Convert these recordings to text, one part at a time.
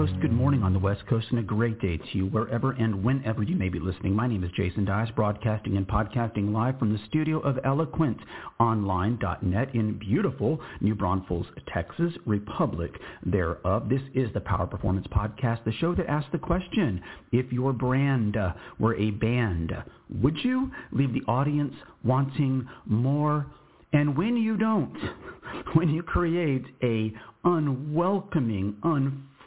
Coast, good morning on the West Coast, and a great day to you wherever and whenever you may be listening. My name is Jason Dias, broadcasting and podcasting live from the studio of eloquentonline.net in beautiful New Braunfels, Texas, Republic thereof. This is the Power Performance Podcast, the show that asks the question, if your brand were a band, would you leave the audience wanting more and when you don't, when you create a unwelcoming,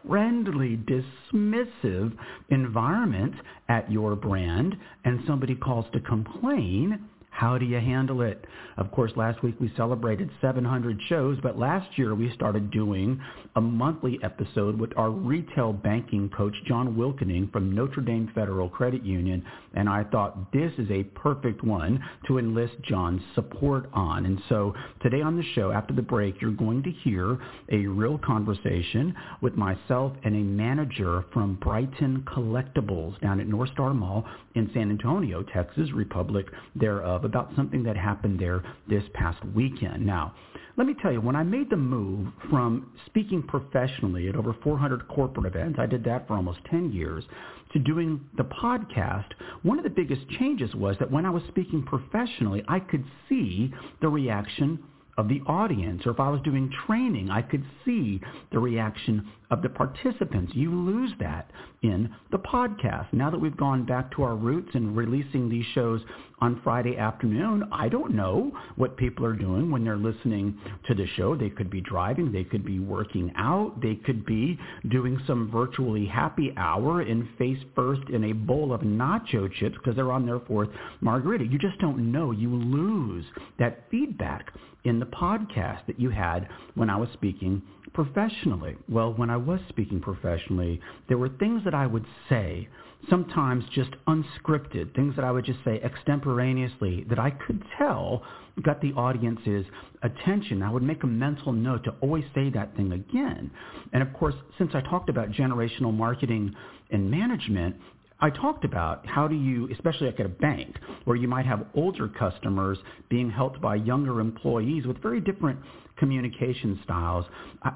unfriendly, dismissive environment at your brand and somebody calls to complain, how do you handle it? Of course, last week we celebrated 700 shows, but last year we started doing a monthly episode with our retail banking coach, John Wilkening from Notre Dame Federal Credit Union, and I thought this is a perfect one to enlist John's support on. And so today on the show, after the break, you're going to hear a real conversation with myself and a manager from Brighton Collectibles down at North Star Mall in San Antonio, Texas, Republic thereof, about something that happened there this past weekend. Now, let me tell you, when I made the move from speaking professionally at over 400 corporate events, I did that for almost 10 years, to doing the podcast, one of the biggest changes was that when I was speaking professionally, I could see the reaction of the audience, or if I was doing training, I could see the reaction of the participants. You lose that in the podcast. Now that we've gone back to our roots and releasing these shows on Friday afternoon, I don't know what people are doing when they're listening to the show. They could be driving, they could be working out, they could be doing some virtually happy hour and face first in a bowl of nacho chips because they're on their fourth margarita. You just don't know. You lose that feedback in the podcast that you had when I was speaking professionally. Well, when I was speaking professionally, there were things that I would say, sometimes just unscripted, things that I would just say extemporaneously that I could tell got the audience's attention. I would make a mental note to always say that thing again. And of course, since I talked about generational marketing and management, I talked about how do you, especially like at a bank, where you might have older customers being helped by younger employees with very different communication styles.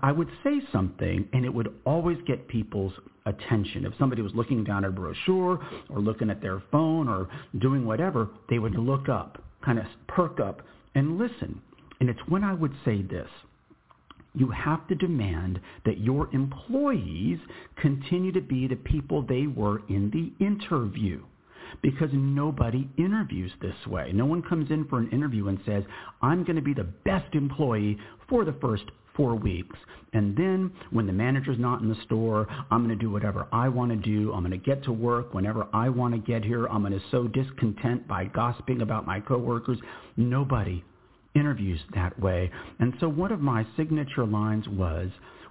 I, would say something and it would always get people's attention. If somebody was looking down at a brochure or looking at their phone or doing whatever, they would look up, kind of perk up and listen. And it's when I would say this you have to demand that your employees continue to be the people they were in the interview because nobody interviews this way. No one comes in for an interview and says, I'm going to be the best employee for the first four weeks. And then when the manager's not in the store, I'm going to do whatever I want to do. I'm going to get to work whenever I want to get here. I'm going to sow discontent by gossiping about my coworkers. Nobody interviews that way. And so one of my signature lines was,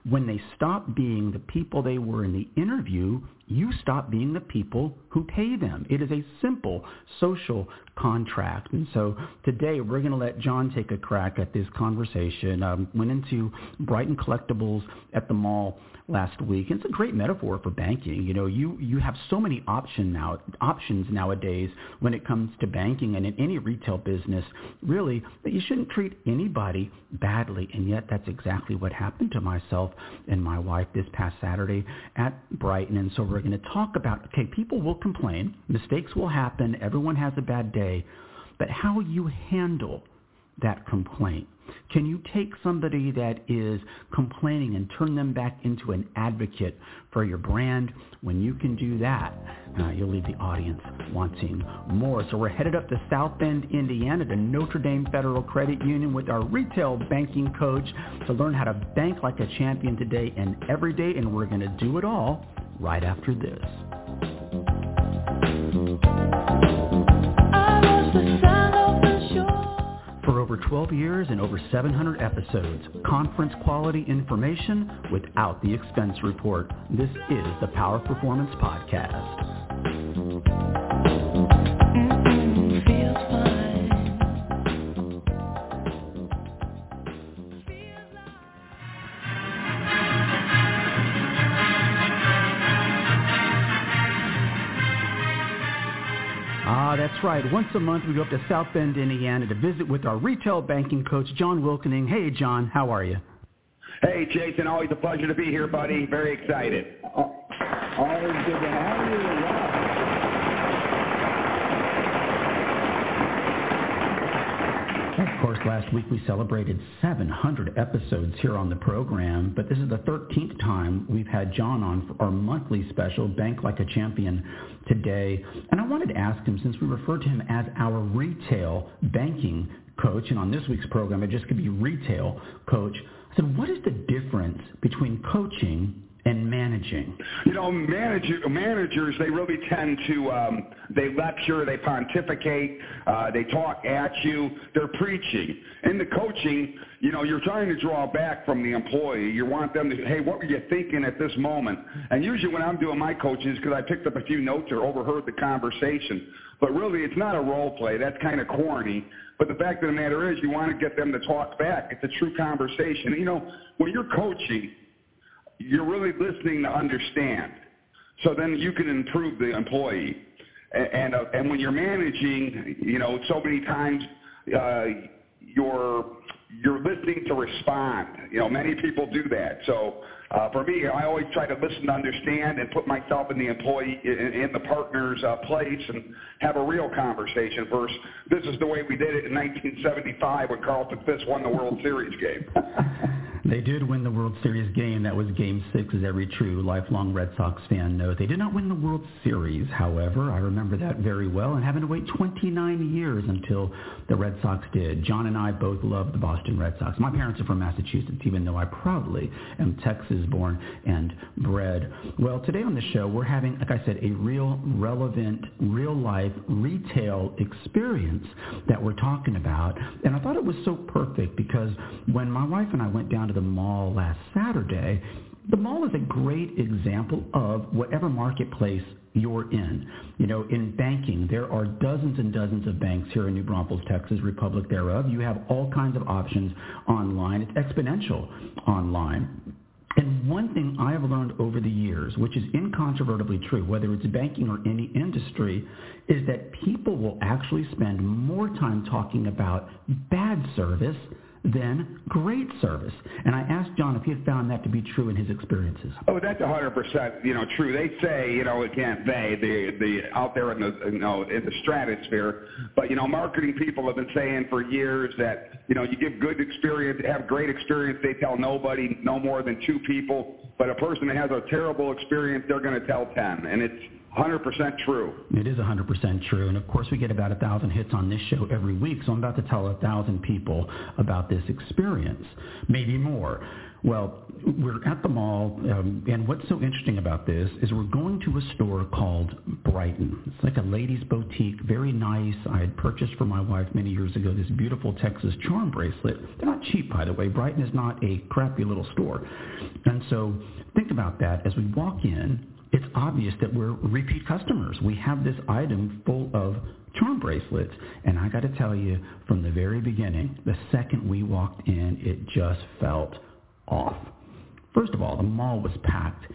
when they stop being the people they were in the interview, you stop being the people who pay them. It is a simple social contract. And so today we're going to let John take a crack at this conversation. Um, went into Brighton Collectibles at the mall last week. And it's a great metaphor for banking. You know, you, you have so many option now, options nowadays when it comes to banking and in any retail business, really, that you shouldn't treat anybody badly. And yet that's exactly what happened to myself and my wife this past Saturday at Brighton. And so we're going to talk about, okay, people will complain, mistakes will happen, everyone has a bad day, but how you handle that complaint can you take somebody that is complaining and turn them back into an advocate for your brand? When you can do that, uh, you'll leave the audience wanting more. So we're headed up to South Bend, Indiana to Notre Dame Federal Credit Union with our retail banking coach to learn how to bank like a champion today and every day. And we're going to do it all right after this. For over 12 years and over 700 episodes. Conference quality information without the expense report. This is the Power Performance Podcast. Ah, that's right. Once a month, we go up to South Bend, Indiana to visit with our retail banking coach, John Wilkening. Hey, John, how are you? Hey, Jason, always a pleasure to be here, buddy. Very excited. Always good to have you. Of course, last week we celebrated 700 episodes here on the program, but this is the 13th time we've had John on for our monthly special, Bank Like a Champion, today. And I wanted to ask him, since we refer to him as our retail banking coach, and on this week's program it just could be retail coach, I said, what is the difference between coaching and managing? You know, manager, managers, they really tend to, um, they lecture, they pontificate, uh, they talk at you, they're preaching. In the coaching, you know, you're trying to draw back from the employee. You want them to, hey, what were you thinking at this moment? And usually when I'm doing my coaching is because I picked up a few notes or overheard the conversation. But really, it's not a role play. That's kind of corny. But the fact of the matter is, you want to get them to talk back. It's a true conversation. You know, when you're coaching, you're really listening to understand. So then you can improve the employee. And and, uh, and when you're managing, you know, so many times uh, you're you're listening to respond. You know, many people do that. So uh, for me, I always try to listen to understand and put myself in the employee in, in the partner's uh, place and have a real conversation. Versus this is the way we did it in 1975 when Carlton Fisk won the World Series game. They did win the World Series game. That was Game 6, as every true lifelong Red Sox fan knows. They did not win the World Series, however. I remember that very well, and having to wait 29 years until the Red Sox did. John and I both love the Boston Red Sox. My parents are from Massachusetts, even though I proudly am Texas-born and bred. Well, today on the show, we're having, like I said, a real, relevant, real-life retail experience that we're talking about. And I thought it was so perfect because when my wife and I went down to the mall last Saturday, the mall is a great example of whatever marketplace you're in. You know, in banking, there are dozens and dozens of banks here in New Braunfels, Texas, Republic thereof. You have all kinds of options online. It's exponential online. And one thing I have learned over the years, which is incontrovertibly true, whether it's banking or any industry, is that people will actually spend more time talking about bad service than great service. And I asked John if he had found that to be true in his experiences. Oh, that's a hundred percent, you know, true. They say, you know, again, they, the, the out there in the, you know, in the stratosphere, but you know, marketing people have been saying for years that, you know, you give good experience, have great experience. They tell nobody, no more than two people. But a person that has a terrible experience, they're going to tell ten, and it's 100% true. It is 100% true. And of course, we get about a thousand hits on this show every week. So I'm about to tell a thousand people about this experience, maybe more. Well, we're at the mall, um, and what's so interesting about this is we're going to a store called Brighton. It's like a ladies' boutique, very nice. I had purchased for my wife many years ago this beautiful Texas charm bracelet. They're not cheap, by the way. Brighton is not a crappy little store. And so think about that as we walk in it's obvious that we're repeat customers. We have this item full of charm bracelets. And I got to tell you, from the very beginning, the second we walked in, it just felt off. First of all, the mall was packed,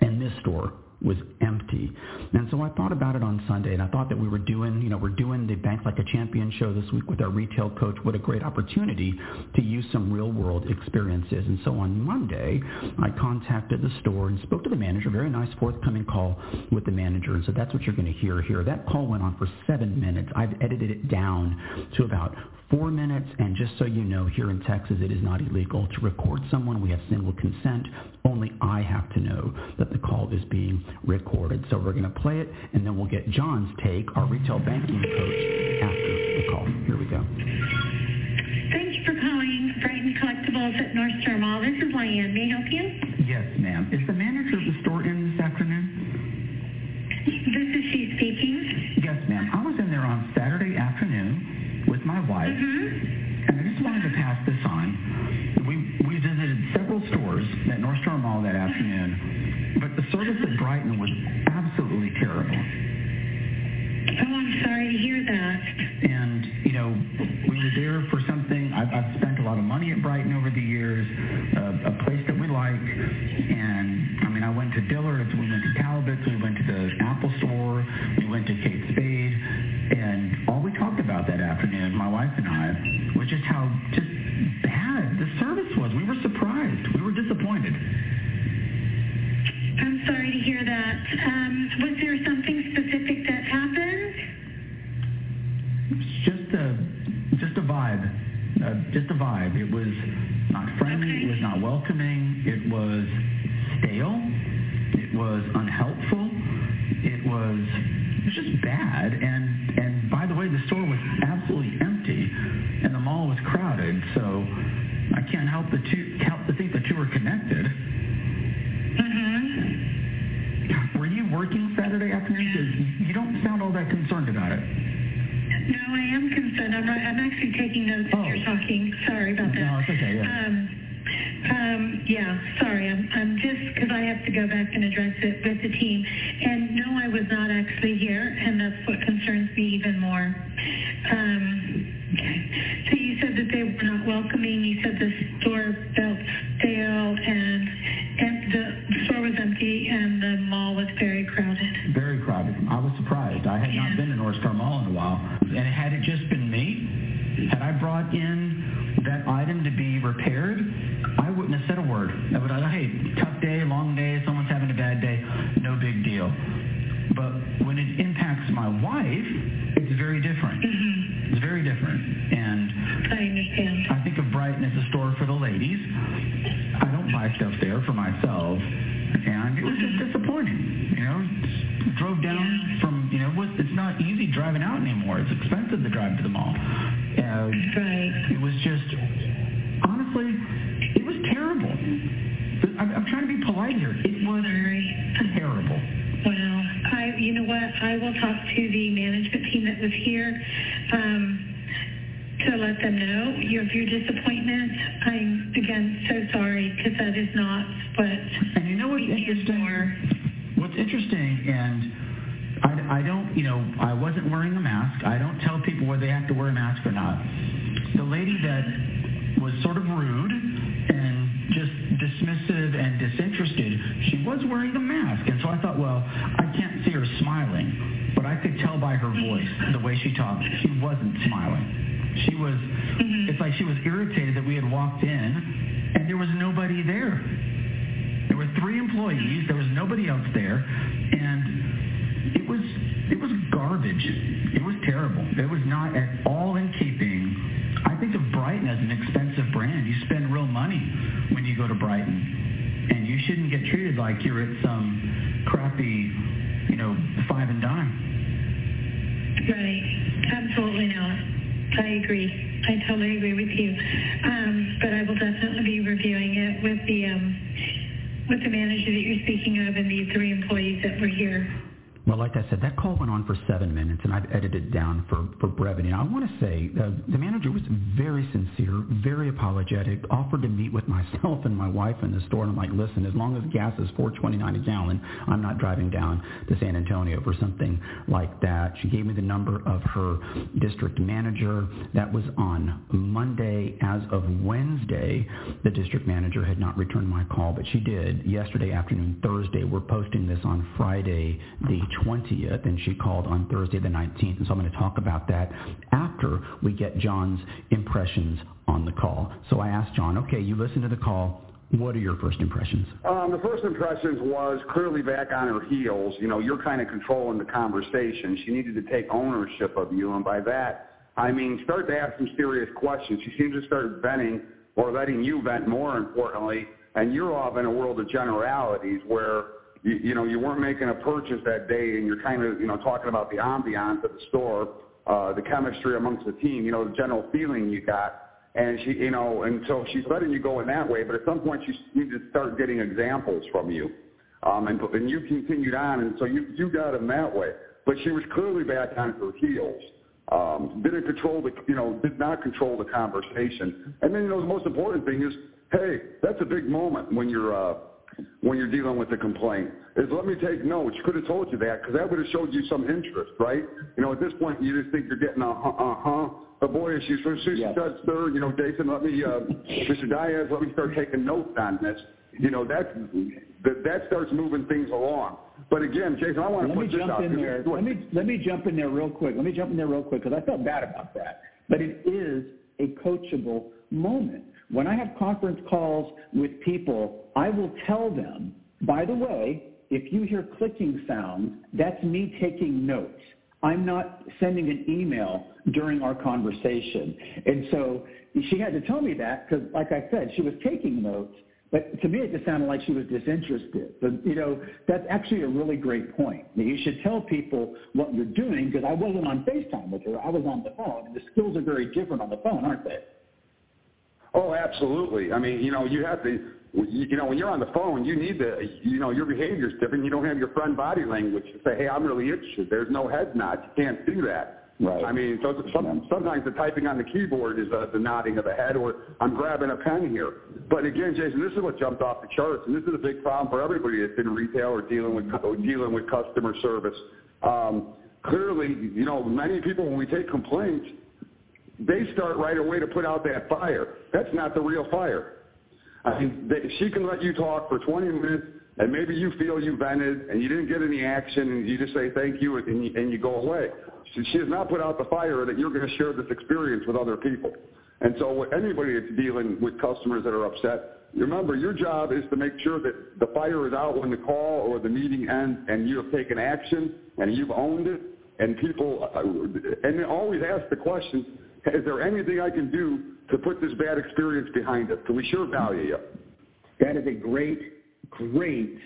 and this store was empty. And so I thought about it on Sunday, and I thought that we were doing, you know, we're doing the Bank Like a Champion show this week with our retail coach. What a great opportunity to use some real-world experiences. And so on Monday, I contacted the store and spoke to the manager. Very nice forthcoming call with the manager. And so that's what you're going to hear here. That call went on for seven minutes. I've edited it down to about four minutes. And just so you know, here in Texas, it is not illegal to record someone. We have single consent. Only I have to know that the call is being recorded. So we're going to play it, and then we'll get John's take, our retail banking coach, after the call. Here we go. Mm-hmm. and I just wanted to pass this on. We we visited several stores at North Star Mall that afternoon, but the service at Brighton was absolutely terrible. Oh, I'm sorry to hear that. And, you know, we were there for something. I've, I've spent a lot of money at Brighton over the years, uh, a place that we like. And, I mean, I went to Dillard's, we went to uh, just a vibe. It was not friendly. It was not welcoming. It was stale. It was unhelpful. It was it was just bad. And and by the way, the store was absolutely empty, and the mall was crowded. So I can't help the two help to think the two are connected. Mm-hmm. Were you working Saturday afternoon? 'Cause you don't sound all that concerned about it. No, I am concerned. I'm, not, I'm actually taking notes as Oh. you're talking. Sorry about that. No, it's okay, yeah. Um, um, yeah, sorry. I'm, I'm just because I have to go back and address it with the team. And no, I was not actually here, and that's what concerns me even more. Um, okay. So you said that they were not welcoming. You said the I will talk to the management team that was here um, to let them know your, of your disappointment. I'm again so sorry because that is not what And you know what's interesting? What's interesting, and I, I don't, you know, I wasn't wearing a mask. I don't tell people whether they have to wear a mask or not. The lady that was sort of rude and just dismissive and disinterested, she was wearing a mask. By her voice, the way she talked, she wasn't smiling. She was, mm-hmm. it's like she was irritated that we had walked in and there was nobody there. There were three employees. There was nobody else there, and it was it was garbage. It was terrible. It was not at all in keeping. I think of Brighton as an expensive brand. You spend real money when you go to Brighton, and you shouldn't get treated like you're at some crappy, you know, five and dime. Right. Absolutely not. I agree. I totally agree with you. Um, but I will definitely be reviewing it with the um, with the manager that you're speaking of and the three employees. Well, like I said, that call went on for seven minutes, and I've edited it down for, for brevity. And I want to say uh, the manager was very sincere, very apologetic, offered to meet with myself and my wife in the store. And I'm like, listen, as long as gas is 4.29 a gallon, I'm not driving down to San Antonio for something like that. She gave me the number of her district manager. That was on Monday. As of Wednesday, the district manager had not returned my call, but she did yesterday afternoon, Thursday. We're posting this on Friday, the 20th, and she called on Thursday the 19th. And so I'm going to talk about that after we get John's impressions on the call. So I asked John, okay, you listened to the call. What are your first impressions? Um, the first impressions was clearly back on her heels. You know, you're kind of controlling the conversation. She needed to take ownership of you, and by that, I mean start to ask some serious questions. She seems to start venting or letting you vent more importantly, and you're off in a world of generalities where you, you know you weren't making a purchase that day, and you're kind of you know talking about the ambiance of the store, uh, the chemistry amongst the team, you know, the general feeling you got and she, you know, and so she's letting you go in that way. But at some point, she needs to start getting examples from you, um, and and you continued on, and so you you got him that way. But she was clearly back on her heels. Um, didn't control the, you know, did not control the conversation. And then you know the most important thing is, hey, that's a big moment when you're uh, when you're dealing with a complaint. Is let me take notes. You Could have told you that because that would have showed you some interest, right? You know, at this point, you just think you're getting a uh huh. But boy, if she, if she Yes. sir, you know, Jason, let me, uh, Mr. Dias, let me start taking notes on this. You know, that that, that starts moving things along. But again, Jason, I want to Let me put this jump out. in there. Let me let me jump in there real quick. Let me jump in there real quick because I felt bad about that. But it is a coachable moment. When I have conference calls with people, I will tell them, by the way, if you hear clicking sounds, that's me taking notes. I'm not sending an email during our conversation. And so she had to tell me that because, like I said, she was taking notes. But to me, it just sounded like she was disinterested. But, you know, that's actually a really great point. You should tell people what you're doing because I wasn't on FaceTime with her. I was on the phone. And the skills are very different on the phone, aren't they? Oh, absolutely. I mean, you know, you have to, you know, when you're on the phone, you need to, you know, your behavior's different. You don't have your friend body language to say, hey, I'm really interested. There's no head nod. You can't do that. Right. I mean, so some, sometimes the typing on the keyboard is uh, the nodding of the head, or I'm grabbing a pen here. But again, Jason, this is what jumped off the charts, and this is a big problem for everybody that's in retail or dealing with dealing with customer service. Um, clearly, you know, many people when we take complaints, they start right away to put out that fire. That's not the real fire. I mean, they, she can let you talk for 20 minutes, and maybe you feel you vented and you didn't get any action, and you just say thank you and you, and you go away. She, she has not put out the fire that you're going to share this experience with other people. And so with anybody that's dealing with customers that are upset, remember your job is to make sure that the fire is out when the call or the meeting ends and you have taken action and you've owned it and people, uh, and always ask the question, is there anything I can do to put this bad experience behind us? We sure value you. That is a great, great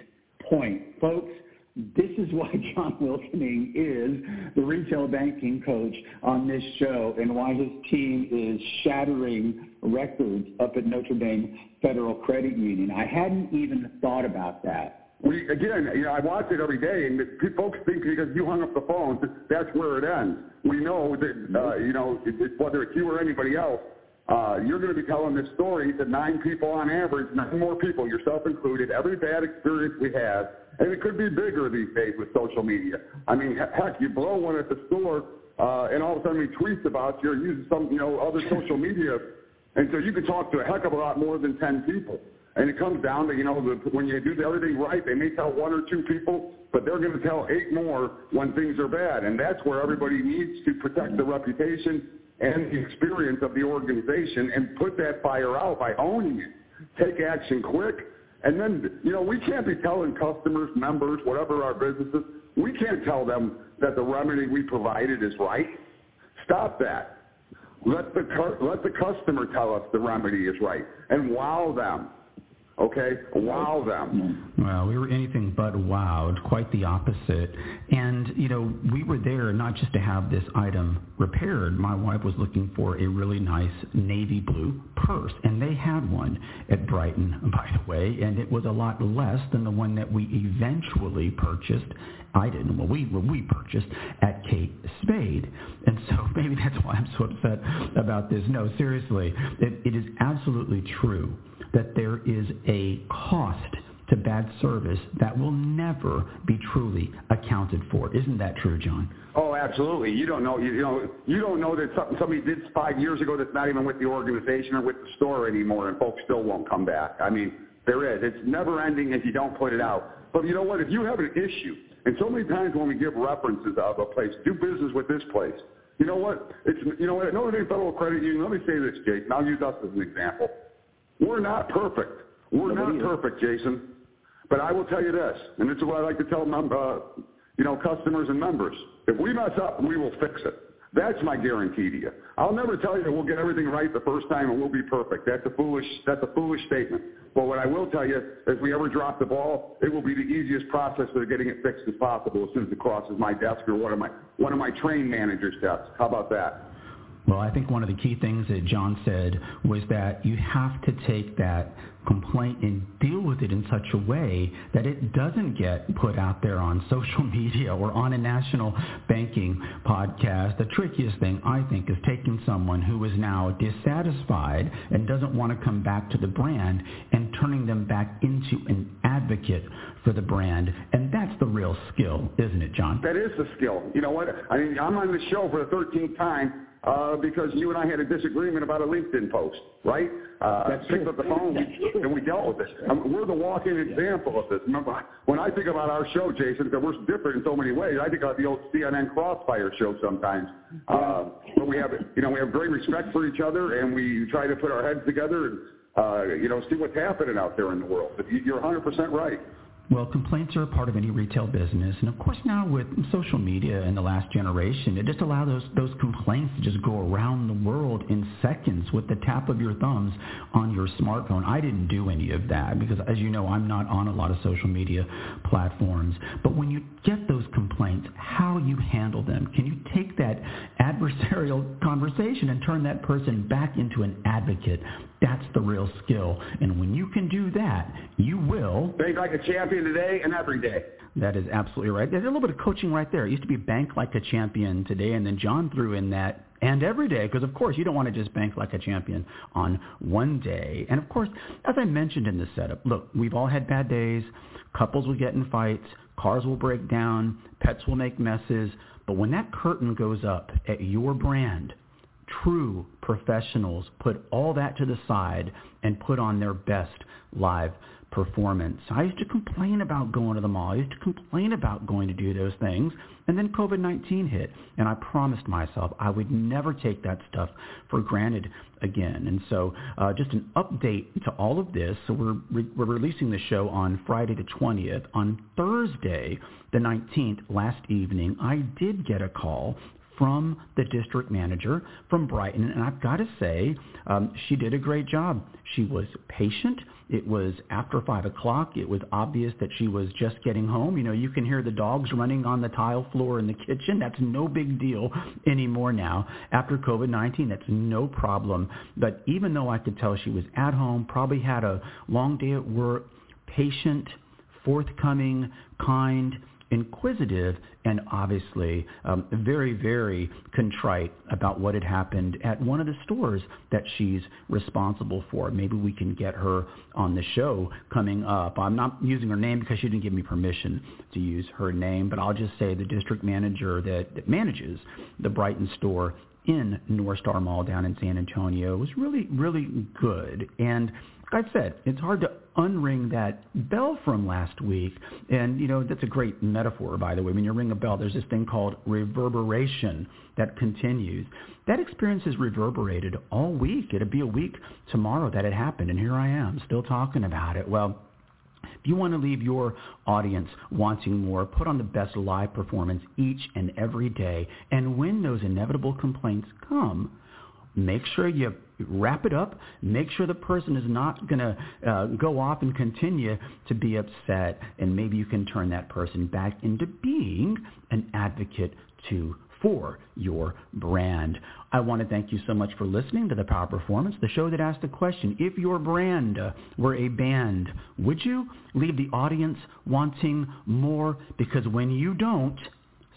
point. Folks, this is why John Wilkening is the retail banking coach on this show and why his team is shattering records up at Notre Dame Federal Credit Union. I hadn't even thought about that. We again, you know, I watch it every day, and folks think because you hung up the phone, that's where it ends. We know that, uh, you know, it, it, whether it's you or anybody else, uh, you're going to be telling this story to nine people on average, nine more people, yourself included, every bad experience we had and it could be bigger these days with social media. I mean, heck, you blow one at the store, uh, and all of a sudden he tweets about you or uses some, you know, other social media. And so you can talk to a heck of a lot more than 10 people. And it comes down to, you know, the, when you do everything right, they may tell one or two people, but they're going to tell eight more when things are bad. And that's where everybody needs to protect the reputation and the experience of the organization and put that fire out by owning it. Take action quick and then, you know, we can't be telling customers, members, whatever our businesses, we can't tell them that the remedy we provided is right. Stop that. Let the, let the customer tell us the remedy is right and wow them okay? Wow them. Well, we were anything but wowed, quite the opposite. And, you know, we were there not just to have this item repaired. My wife was looking for a really nice navy blue purse, and they had one at Brighton, by the way, and it was a lot less than the one that we eventually purchased. I didn't. Well, we well, we purchased at Kate Spade, and so maybe that's why I'm so upset about this. No, seriously, it, it is absolutely true that there is a cost to bad service that will never be truly accounted for. Isn't that true, John? Oh, absolutely. You don't know. You, know. You don't know that something somebody did five years ago that's not even with the organization or with the store anymore, and folks still won't come back. I mean, there is. It's never ending if you don't put it out. But you know what? If you have an issue, and so many times when we give references of a place, do business with this place. You know what? It's you know what? Notre Dame Federal Credit Union. Let me say this, Jason. I'll use us as an example. We're not perfect. We're Nobody not perfect, Jason. But I will tell you this, and this is what I like to tell mem- uh, you know customers and members: if we mess up, we will fix it. That's my guarantee to you. I'll never tell you that we'll get everything right the first time and we'll be perfect. That's a foolish. That's a foolish statement. But what I will tell you, if we ever drop the ball, it will be the easiest process of getting it fixed as possible as soon as it crosses my desk or one of my one of my train managers' desks. How about that? Well, I think one of the key things that John said was that you have to take that complaint and deal with it in such a way that it doesn't get put out there on social media or on a national banking podcast. The trickiest thing, I think, is taking someone who is now dissatisfied and doesn't want to come back to the brand and turning them back into an advocate for the brand. And that's the real skill, isn't it, John? That is the skill. You know what? I mean, I'm on the show for the 13th time uh, because you and I had a disagreement about a LinkedIn post, right? Uh, That's picked true. up the phone and we dealt with it. Um, we're the walk-in example of this. Remember, when I think about our show, Jason, because we're different in so many ways, I think about the old CNN Crossfire show sometimes. Uh, but we have, you know, we have great respect for each other and we try to put our heads together and, uh, you know, see what's happening out there in the world. But you're 100% right. Well, complaints are a part of any retail business. And of course now with social media in the last generation, it just allows those, those complaints to just go around the world in seconds with the tap of your thumbs on your smartphone. I didn't do any of that because as you know, I'm not on a lot of social media platforms. But when you get those complaints, how you handle them, can you take that adversarial conversation and turn that person back into an advocate that's the real skill. And when you can do that, you will bank like a champion today and every day. That is absolutely right. There's a little bit of coaching right there. It used to be bank like a champion today, and then John threw in that and every day because of course you don't want to just bank like a champion on one day. And of course, as I mentioned in the setup, look, we've all had bad days. Couples will get in fights. Cars will break down. Pets will make messes. But when that curtain goes up at your brand, true professionals put all that to the side and put on their best live performance. I used to complain about going to the mall. I used to complain about going to do those things. And then COVID-19 hit. And I promised myself I would never take that stuff for granted again. And so uh, just an update to all of this. So we're, re- we're releasing the show on Friday the 20th. On Thursday the 19th, last evening, I did get a call from the district manager from Brighton, and I've got to say, um, she did a great job. She was patient. It was after 5 o'clock. It was obvious that she was just getting home. You know, you can hear the dogs running on the tile floor in the kitchen. That's no big deal anymore now. After COVID-19, that's no problem. But even though I could tell she was at home, probably had a long day at work, patient, forthcoming, kind, inquisitive and obviously um, very, very contrite about what had happened at one of the stores that she's responsible for. Maybe we can get her on the show coming up. I'm not using her name because she didn't give me permission to use her name, but I'll just say the district manager that, that manages the Brighton store in North Star Mall down in San Antonio was really, really good. And like I said, it's hard to unring that bell from last week. And, you know, that's a great metaphor, by the way. When you ring a bell, there's this thing called reverberation that continues. That experience is reverberated all week. It'll be a week tomorrow that it happened, and here I am still talking about it. Well, if you want to leave your audience wanting more, put on the best live performance each and every day. And when those inevitable complaints come, make sure you wrap it up. Make sure the person is not going to uh, go off and continue to be upset, and maybe you can turn that person back into being an advocate to for your brand. I want to thank you so much for listening to The Power Performance, the show that asked the question, if your brand were a band, would you leave the audience wanting more? Because when you don't,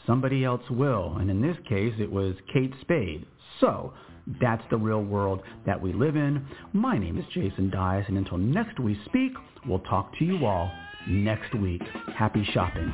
somebody else will. And in this case, it was Kate Spade. So that's the real world that we live in. My name is Jason Dias, and until next we speak, we'll talk to you all next week. Happy shopping.